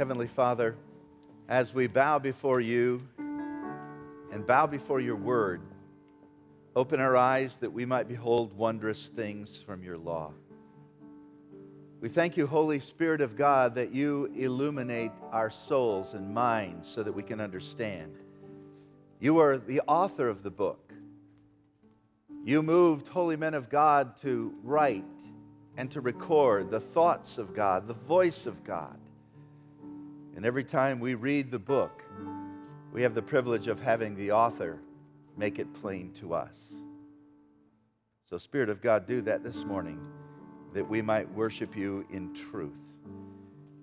Heavenly Father, as we bow before you and bow before your word, open our eyes that we might behold wondrous things from your law. We thank you, Holy Spirit of God, that you illuminate our souls and minds so that we can understand. You are the author of the book. You moved holy men of God to write and to record the thoughts of God, the voice of God. And every time we read the book, we have the privilege of having the author make it plain to us. So, Spirit of God, do that this morning that we might worship you in truth.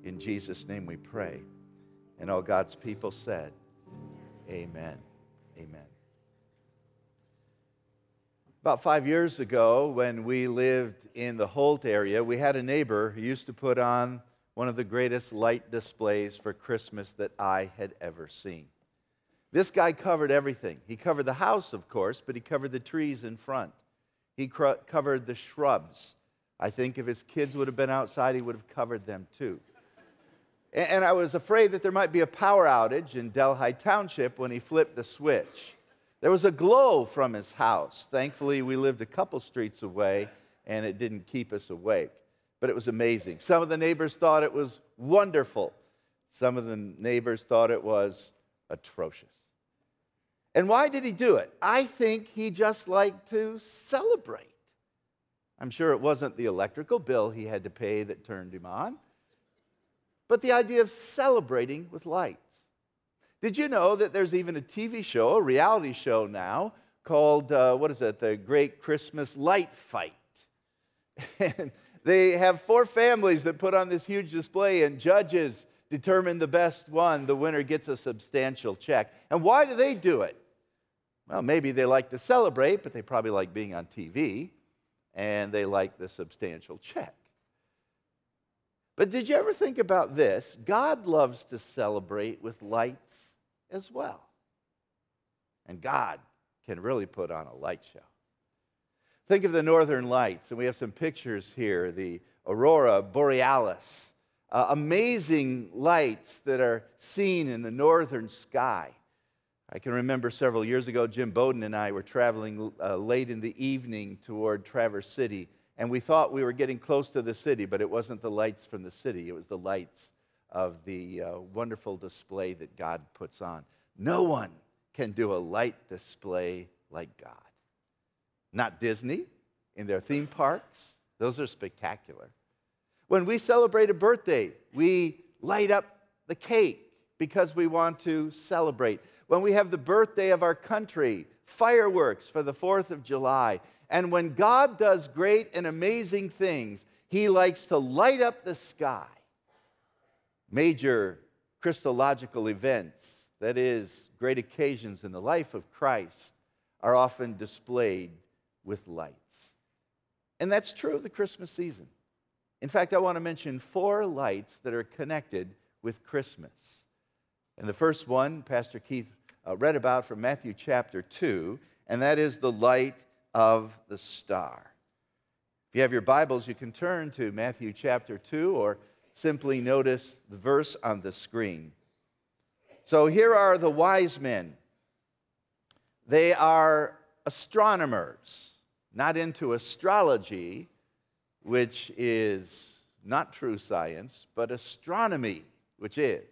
In Jesus' name we pray. And all God's people said, Amen. Amen. About five years ago, when we lived in the Holt area, we had a neighbor who used to put on one of the greatest light displays for Christmas that I had ever seen. This guy covered everything. He covered the house, of course, but he covered the trees in front. He cr- covered the shrubs. I think if his kids would have been outside, he would have covered them too. And, and I was afraid that there might be a power outage in Delhi Township when he flipped the switch. There was a glow from his house. Thankfully, we lived a couple streets away, and it didn't keep us awake. But it was amazing. Some of the neighbors thought it was wonderful. Some of the neighbors thought it was atrocious. And why did he do it? I think he just liked to celebrate. I'm sure it wasn't the electrical bill he had to pay that turned him on, but the idea of celebrating with lights. Did you know that there's even a TV show, a reality show now, called, uh, what is it, The Great Christmas Light Fight? and they have four families that put on this huge display, and judges determine the best one. The winner gets a substantial check. And why do they do it? Well, maybe they like to celebrate, but they probably like being on TV and they like the substantial check. But did you ever think about this? God loves to celebrate with lights as well. And God can really put on a light show. Think of the northern lights, and we have some pictures here the aurora borealis, uh, amazing lights that are seen in the northern sky. I can remember several years ago, Jim Bowden and I were traveling uh, late in the evening toward Traverse City, and we thought we were getting close to the city, but it wasn't the lights from the city, it was the lights of the uh, wonderful display that God puts on. No one can do a light display like God. Not Disney in their theme parks, those are spectacular. When we celebrate a birthday, we light up the cake because we want to celebrate when we have the birthday of our country, fireworks for the 4th of July. And when God does great and amazing things, He likes to light up the sky. Major Christological events, that is, great occasions in the life of Christ, are often displayed with lights. And that's true of the Christmas season. In fact, I want to mention four lights that are connected with Christmas. And the first one, Pastor Keith uh, read about from Matthew chapter 2, and that is the light of the star. If you have your Bibles, you can turn to Matthew chapter 2 or simply notice the verse on the screen. So here are the wise men. They are astronomers, not into astrology, which is not true science, but astronomy, which is.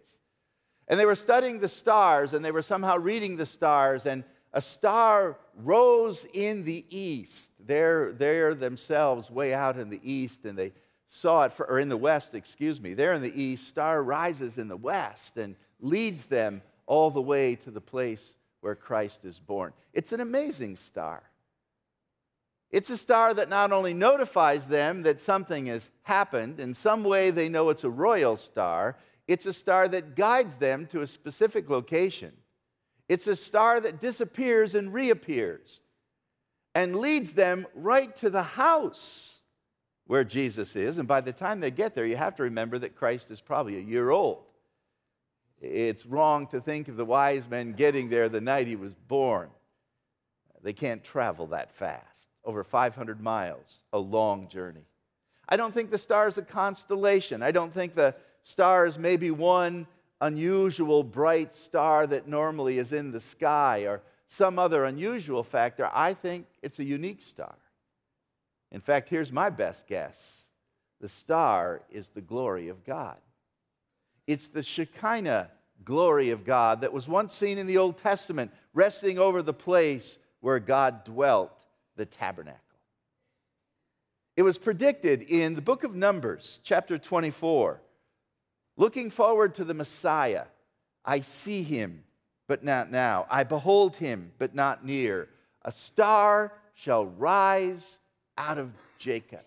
And they were studying the stars and they were somehow reading the stars, and a star rose in the east. They're, they're themselves way out in the east, and they saw it, for, or in the west, excuse me. They're in the east. Star rises in the west and leads them all the way to the place where Christ is born. It's an amazing star. It's a star that not only notifies them that something has happened, in some way they know it's a royal star, it's a star that guides them to a specific location. It's a star that disappears and reappears and leads them right to the house where Jesus is. And by the time they get there, you have to remember that Christ is probably a year old. It's wrong to think of the wise men getting there the night he was born. They can't travel that fast, over 500 miles, a long journey. I don't think the star is a constellation. I don't think the star is maybe one unusual bright star that normally is in the sky or some other unusual factor. I think it's a unique star. In fact, here's my best guess the star is the glory of God. It's the Shekinah glory of God that was once seen in the Old Testament, resting over the place where God dwelt, the tabernacle. It was predicted in the book of Numbers, chapter 24. Looking forward to the Messiah, I see him, but not now. I behold him, but not near. A star shall rise out of Jacob.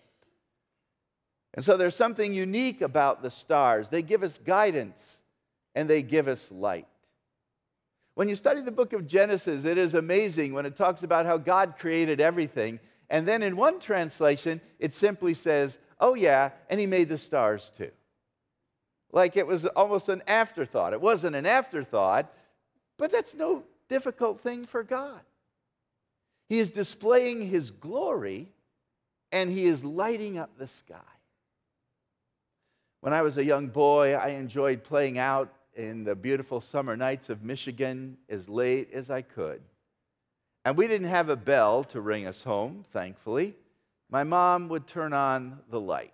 And so there's something unique about the stars. They give us guidance and they give us light. When you study the book of Genesis, it is amazing when it talks about how God created everything. And then in one translation, it simply says, Oh, yeah, and he made the stars too. Like it was almost an afterthought. It wasn't an afterthought, but that's no difficult thing for God. He is displaying his glory and he is lighting up the sky. When I was a young boy, I enjoyed playing out in the beautiful summer nights of Michigan as late as I could. And we didn't have a bell to ring us home, thankfully. My mom would turn on the light.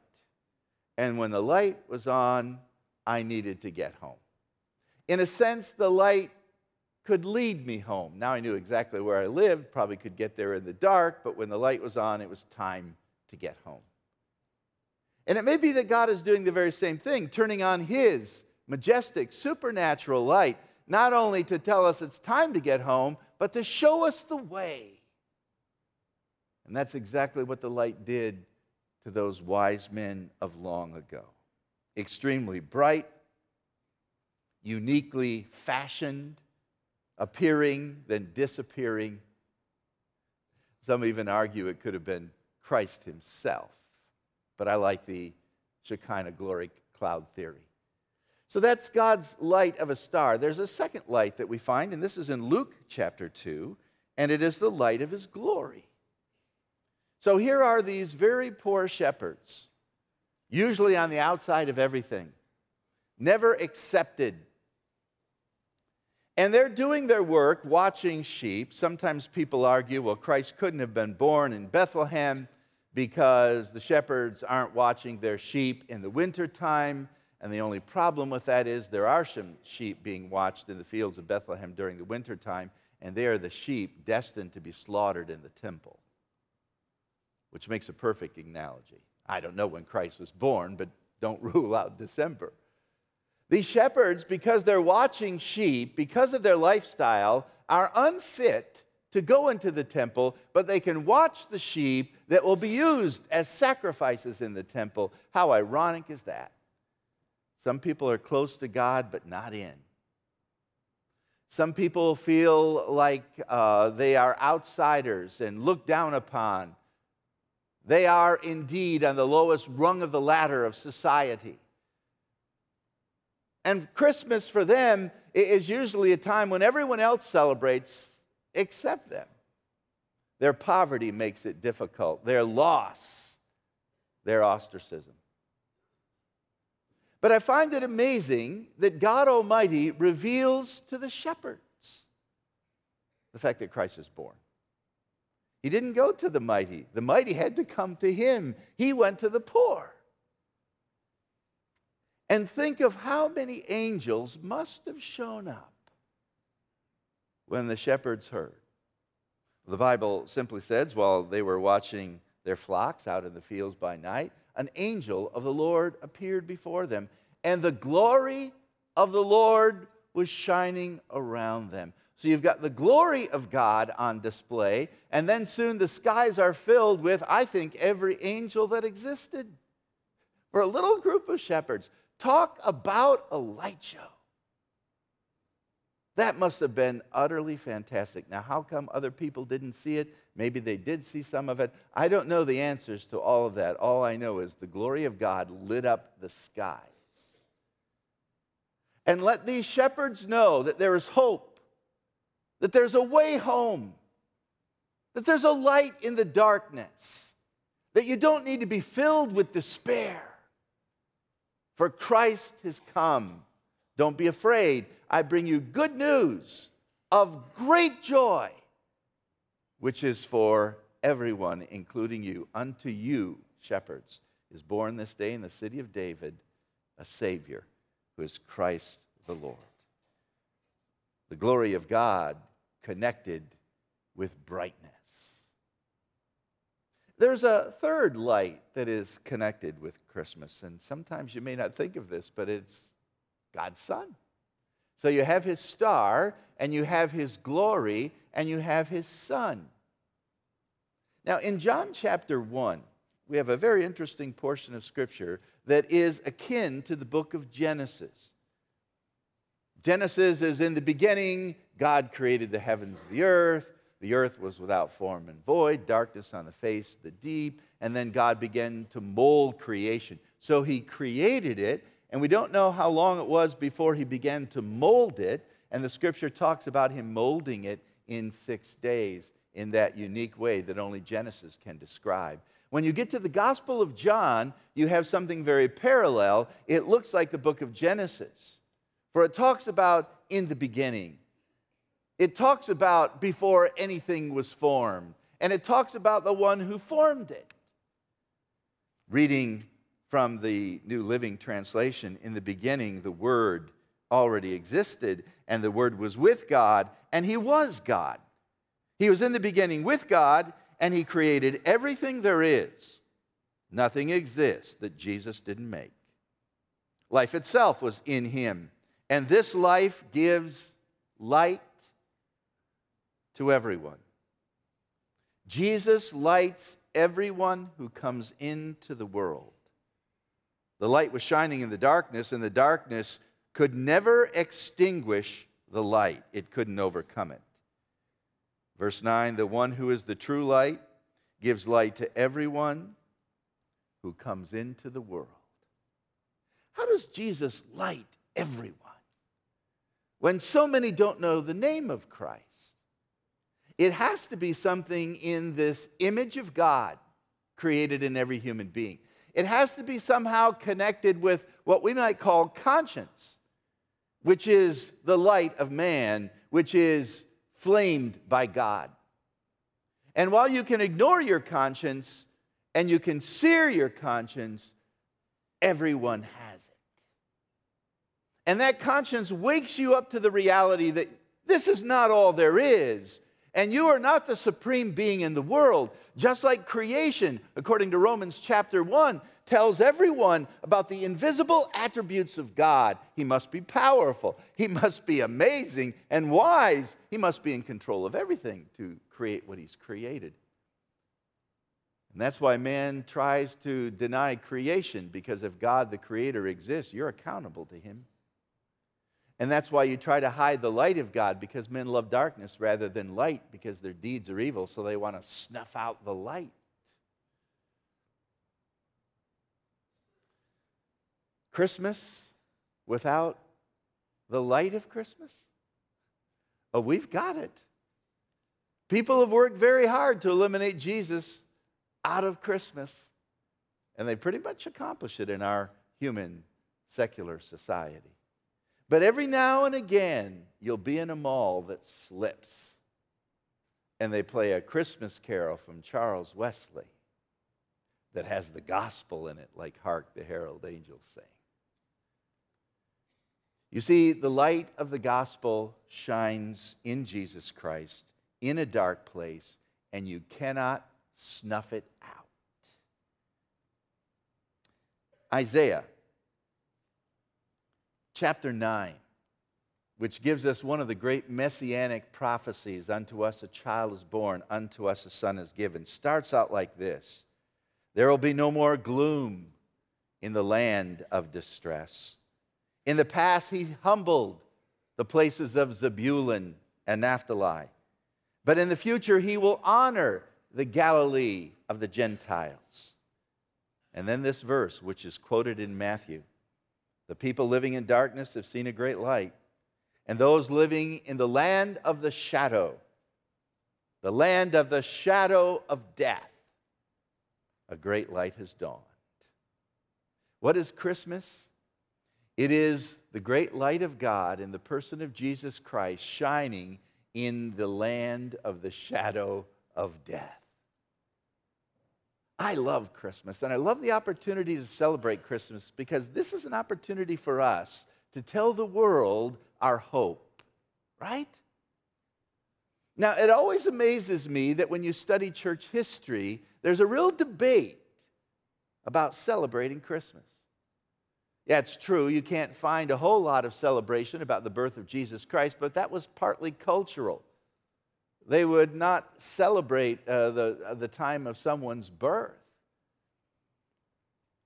And when the light was on, I needed to get home. In a sense, the light could lead me home. Now I knew exactly where I lived, probably could get there in the dark, but when the light was on, it was time to get home. And it may be that God is doing the very same thing, turning on His majestic, supernatural light, not only to tell us it's time to get home, but to show us the way. And that's exactly what the light did to those wise men of long ago. Extremely bright, uniquely fashioned, appearing, then disappearing. Some even argue it could have been Christ himself. But I like the Shekinah glory cloud theory. So that's God's light of a star. There's a second light that we find, and this is in Luke chapter 2, and it is the light of his glory. So here are these very poor shepherds, usually on the outside of everything, never accepted. And they're doing their work watching sheep. Sometimes people argue, well, Christ couldn't have been born in Bethlehem because the shepherds aren't watching their sheep in the wintertime. And the only problem with that is there are some sheep being watched in the fields of Bethlehem during the wintertime, and they are the sheep destined to be slaughtered in the temple, which makes a perfect analogy. I don't know when Christ was born, but don't rule out December. These shepherds, because they're watching sheep, because of their lifestyle, are unfit to go into the temple, but they can watch the sheep that will be used as sacrifices in the temple. How ironic is that? Some people are close to God, but not in. Some people feel like uh, they are outsiders and looked down upon. They are indeed on the lowest rung of the ladder of society. And Christmas for them is usually a time when everyone else celebrates except them. Their poverty makes it difficult, their loss, their ostracism. But I find it amazing that God Almighty reveals to the shepherds the fact that Christ is born. He didn't go to the mighty, the mighty had to come to him. He went to the poor. And think of how many angels must have shown up when the shepherds heard. The Bible simply says, while they were watching their flocks out in the fields by night, an angel of the Lord appeared before them, and the glory of the Lord was shining around them. So you've got the glory of God on display, and then soon the skies are filled with, I think, every angel that existed. For a little group of shepherds, talk about a light show. That must have been utterly fantastic. Now, how come other people didn't see it? Maybe they did see some of it. I don't know the answers to all of that. All I know is the glory of God lit up the skies. And let these shepherds know that there is hope, that there's a way home, that there's a light in the darkness, that you don't need to be filled with despair. for Christ has come. Don't be afraid. I bring you good news of great joy, which is for everyone, including you. Unto you, shepherds, is born this day in the city of David a Savior who is Christ the Lord. The glory of God connected with brightness. There's a third light that is connected with Christmas, and sometimes you may not think of this, but it's God's Son. So you have his star, and you have his glory, and you have his Son. Now, in John chapter 1, we have a very interesting portion of Scripture that is akin to the book of Genesis. Genesis is in the beginning, God created the heavens and the earth. The earth was without form and void, darkness on the face of the deep, and then God began to mold creation. So he created it, and we don't know how long it was before he began to mold it, and the scripture talks about him molding it in six days in that unique way that only Genesis can describe. When you get to the Gospel of John, you have something very parallel. It looks like the book of Genesis, for it talks about in the beginning. It talks about before anything was formed, and it talks about the one who formed it. Reading from the New Living Translation, in the beginning, the Word already existed, and the Word was with God, and He was God. He was in the beginning with God, and He created everything there is. Nothing exists that Jesus didn't make. Life itself was in Him, and this life gives light to everyone. Jesus lights everyone who comes into the world. The light was shining in the darkness, and the darkness could never extinguish the light, it couldn't overcome it. Verse 9 The one who is the true light gives light to everyone who comes into the world. How does Jesus light everyone when so many don't know the name of Christ? It has to be something in this image of God created in every human being. It has to be somehow connected with what we might call conscience, which is the light of man, which is flamed by God. And while you can ignore your conscience and you can sear your conscience, everyone has it. And that conscience wakes you up to the reality that this is not all there is. And you are not the supreme being in the world. Just like creation, according to Romans chapter 1, tells everyone about the invisible attributes of God. He must be powerful, he must be amazing and wise, he must be in control of everything to create what he's created. And that's why man tries to deny creation, because if God the Creator exists, you're accountable to him. And that's why you try to hide the light of God because men love darkness rather than light because their deeds are evil, so they want to snuff out the light. Christmas without the light of Christmas? Oh, we've got it. People have worked very hard to eliminate Jesus out of Christmas, and they pretty much accomplish it in our human secular society. But every now and again, you'll be in a mall that slips and they play a Christmas carol from Charles Wesley that has the gospel in it, like Hark the Herald Angels Sing. You see, the light of the gospel shines in Jesus Christ in a dark place, and you cannot snuff it out. Isaiah chapter 9, which gives us one of the great messianic prophecies unto us a child is born, unto us a son is given, starts out like this There will be no more gloom in the land of distress. In the past, he humbled the places of Zebulun and Naphtali. But in the future, he will honor the Galilee of the Gentiles. And then this verse, which is quoted in Matthew the people living in darkness have seen a great light. And those living in the land of the shadow, the land of the shadow of death, a great light has dawned. What is Christmas? It is the great light of God in the person of Jesus Christ shining in the land of the shadow of death. I love Christmas and I love the opportunity to celebrate Christmas because this is an opportunity for us to tell the world our hope, right? Now, it always amazes me that when you study church history, there's a real debate about celebrating Christmas. Yeah, it's true, you can't find a whole lot of celebration about the birth of Jesus Christ, but that was partly cultural. They would not celebrate uh, the, uh, the time of someone's birth.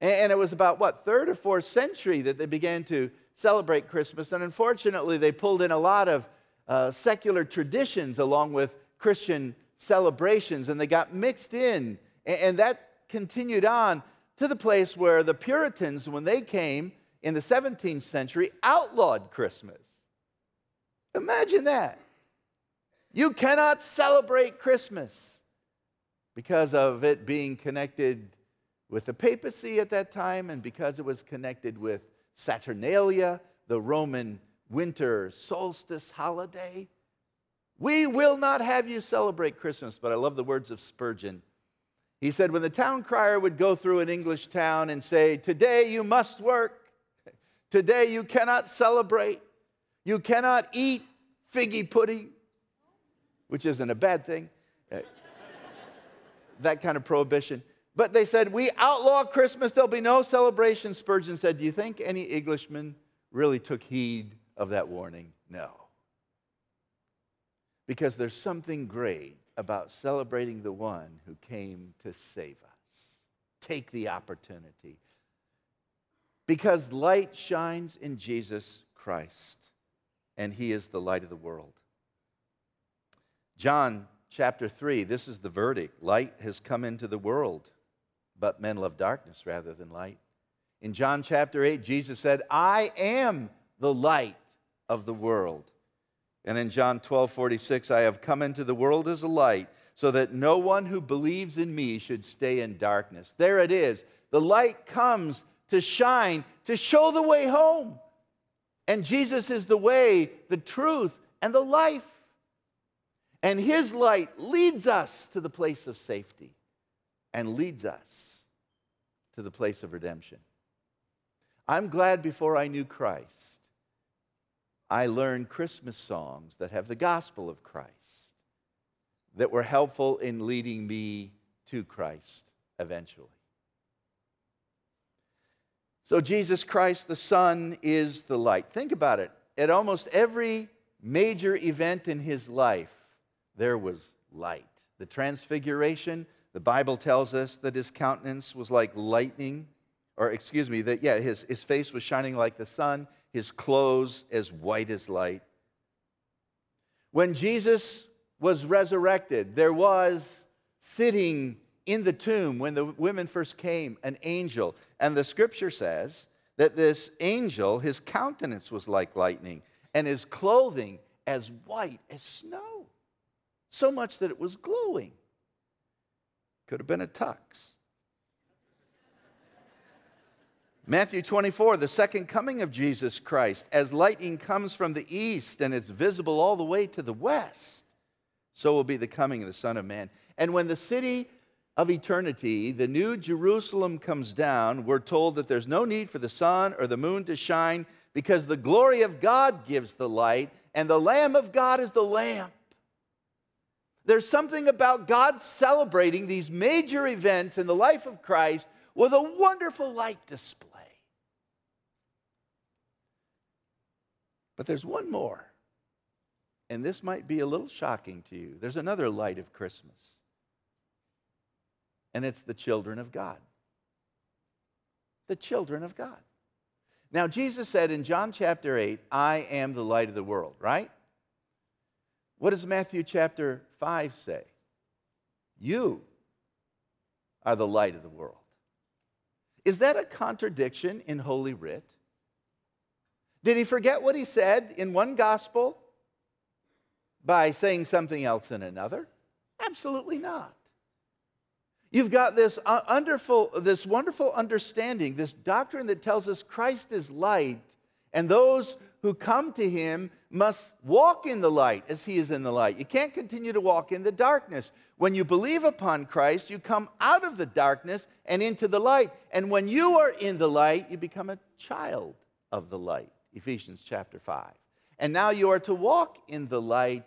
And, and it was about, what, third or fourth century that they began to celebrate Christmas. And unfortunately, they pulled in a lot of uh, secular traditions along with Christian celebrations, and they got mixed in. And, and that continued on to the place where the Puritans, when they came in the 17th century, outlawed Christmas. Imagine that. You cannot celebrate Christmas because of it being connected with the papacy at that time and because it was connected with Saturnalia, the Roman winter solstice holiday. We will not have you celebrate Christmas, but I love the words of Spurgeon. He said, when the town crier would go through an English town and say, Today you must work, today you cannot celebrate, you cannot eat figgy pudding, which isn't a bad thing, uh, that kind of prohibition. But they said, We outlaw Christmas, there'll be no celebration. Spurgeon said, Do you think any Englishman really took heed of that warning? No. Because there's something great about celebrating the one who came to save us. Take the opportunity. Because light shines in Jesus Christ, and he is the light of the world. John chapter 3, this is the verdict light has come into the world, but men love darkness rather than light. In John chapter 8, Jesus said, I am the light of the world. And in John 12 46, I have come into the world as a light so that no one who believes in me should stay in darkness. There it is. The light comes to shine, to show the way home. And Jesus is the way, the truth, and the life. And his light leads us to the place of safety and leads us to the place of redemption. I'm glad before I knew Christ I learned Christmas songs that have the gospel of Christ that were helpful in leading me to Christ eventually. So, Jesus Christ, the Son, is the light. Think about it. At almost every major event in his life, there was light. The Transfiguration, the Bible tells us that his countenance was like lightning, or excuse me, that, yeah, his, his face was shining like the sun his clothes as white as light. When Jesus was resurrected, there was sitting in the tomb when the women first came an angel. And the scripture says that this angel, his countenance was like lightning, and his clothing as white as snow. So much that it was glowing. Could have been a tux. Matthew 24, the second coming of Jesus Christ, as lightning comes from the east and it's visible all the way to the west, so will be the coming of the Son of Man. And when the city of eternity, the new Jerusalem, comes down, we're told that there's no need for the sun or the moon to shine because the glory of God gives the light and the Lamb of God is the lamp. There's something about God celebrating these major events in the life of Christ with a wonderful light display. But there's one more. And this might be a little shocking to you. There's another light of Christmas, and it's the children of God. The children of God. Now, Jesus said in John chapter 8, I am the light of the world, right? What does Matthew chapter 5 say? You are the light of the world. Is that a contradiction in Holy Writ? Did he forget what he said in one gospel by saying something else in another? Absolutely not. You've got this, uh, wonderful, this wonderful understanding, this doctrine that tells us Christ is light, And those who come to him must walk in the light as he is in the light. You can't continue to walk in the darkness. When you believe upon Christ, you come out of the darkness and into the light. And when you are in the light, you become a child of the light. Ephesians chapter 5. And now you are to walk in the light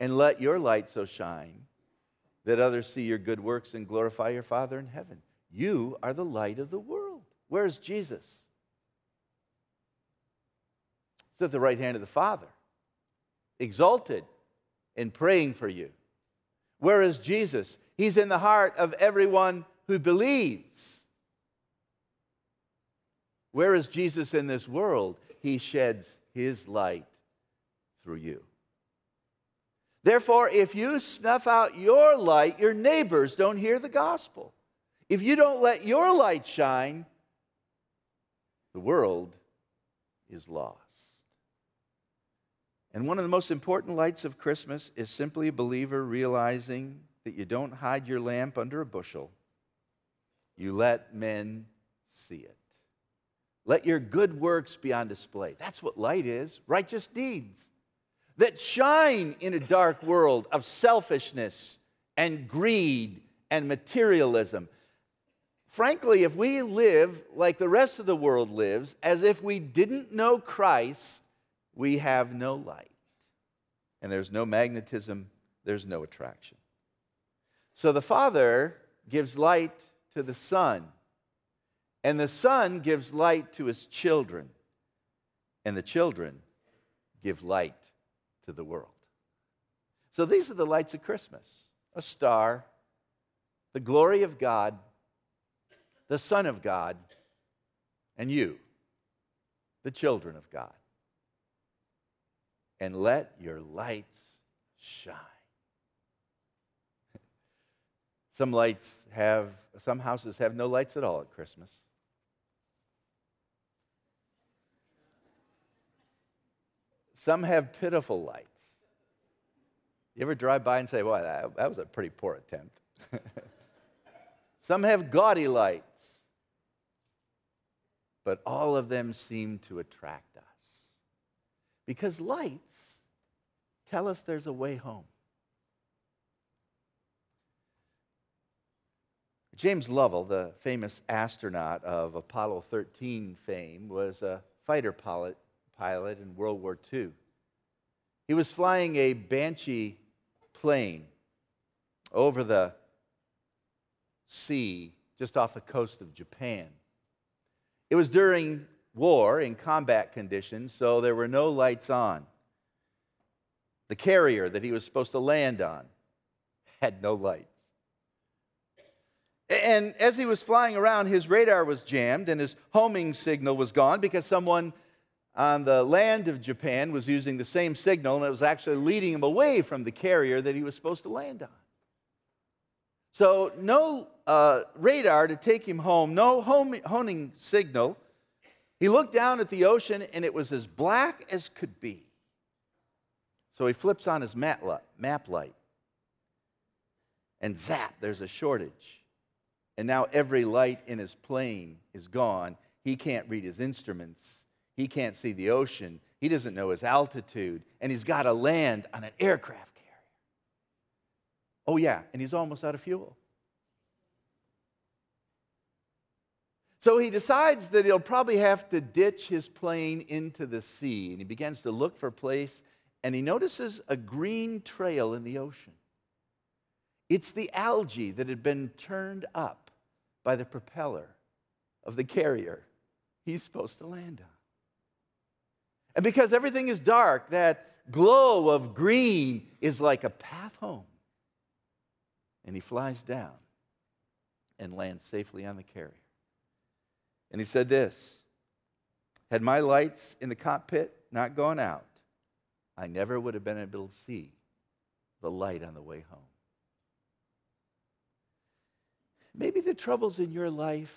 and let your light so shine that others see your good works and glorify your Father in heaven. You are the light of the world. Where's Jesus? He's at the right hand of the Father, exalted and praying for you. Where is Jesus? He's in the heart of everyone who believes. Where is Jesus in this world? He sheds his light through you. Therefore, if you snuff out your light, your neighbors don't hear the gospel. If you don't let your light shine, the world is lost. And one of the most important lights of Christmas is simply a believer realizing that you don't hide your lamp under a bushel, you let men see it. Let your good works be on display. That's what light is righteous deeds that shine in a dark world of selfishness and greed and materialism. Frankly, if we live like the rest of the world lives, as if we didn't know Christ, we have no light. And there's no magnetism, there's no attraction. So the Father gives light to the Son, and the Son gives light to his children, and the children give light to the world. So these are the lights of Christmas a star, the glory of God, the Son of God, and you, the children of God and let your lights shine. Some lights have, some houses have no lights at all at Christmas. Some have pitiful lights. You ever drive by and say, well, that, that was a pretty poor attempt? Some have gaudy lights, but all of them seem to attract us. Because lights tell us there's a way home. James Lovell, the famous astronaut of Apollo 13 fame, was a fighter pilot, pilot in World War II. He was flying a Banshee plane over the sea just off the coast of Japan. It was during war in combat conditions, so there were no lights on. The carrier that he was supposed to land on had no lights. And as he was flying around, his radar was jammed and his homing signal was gone because someone on the land of Japan was using the same signal and it was actually leading him away from the carrier that he was supposed to land on. So, no uh, radar to take him home, no homing signal. He looked down at the ocean and it was as black as could be. So he flips on his map light. And zap, there's a shortage. And now every light in his plane is gone. He can't read his instruments. He can't see the ocean. He doesn't know his altitude. And he's got to land on an aircraft carrier. Oh, yeah, and he's almost out of fuel. So he decides that he'll probably have to ditch his plane into the sea. And he begins to look for a place, and he notices a green trail in the ocean. It's the algae that had been turned up by the propeller of the carrier he's supposed to land on. And because everything is dark, that glow of green is like a path home. And he flies down and lands safely on the carrier. And he said this Had my lights in the cockpit not gone out, I never would have been able to see the light on the way home. Maybe the troubles in your life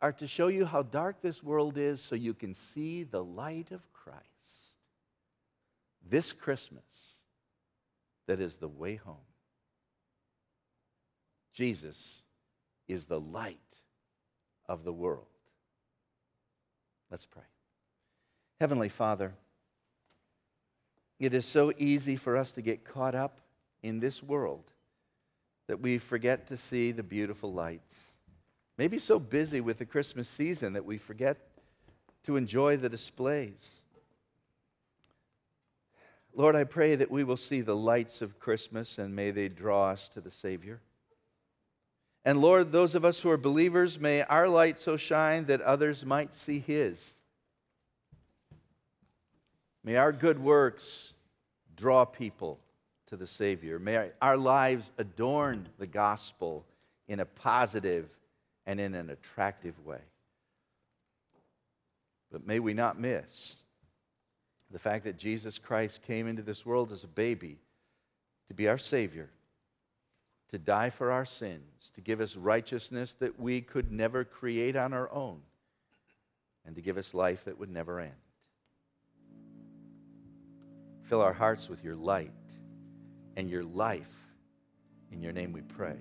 are to show you how dark this world is so you can see the light of Christ. This Christmas, that is the way home. Jesus is the light of the world. Let's pray. Heavenly Father, it is so easy for us to get caught up in this world that we forget to see the beautiful lights. Maybe so busy with the Christmas season that we forget to enjoy the displays. Lord, I pray that we will see the lights of Christmas and may they draw us to the Savior. And Lord, those of us who are believers, may our light so shine that others might see His. May our good works draw people to the Savior. May our lives adorn the gospel in a positive and in an attractive way. But may we not miss the fact that Jesus Christ came into this world as a baby to be our Savior, to die for our sins, to give us righteousness that we could never create on our own, and to give us life that would never end. Fill our hearts with your light and your life. In your name we pray.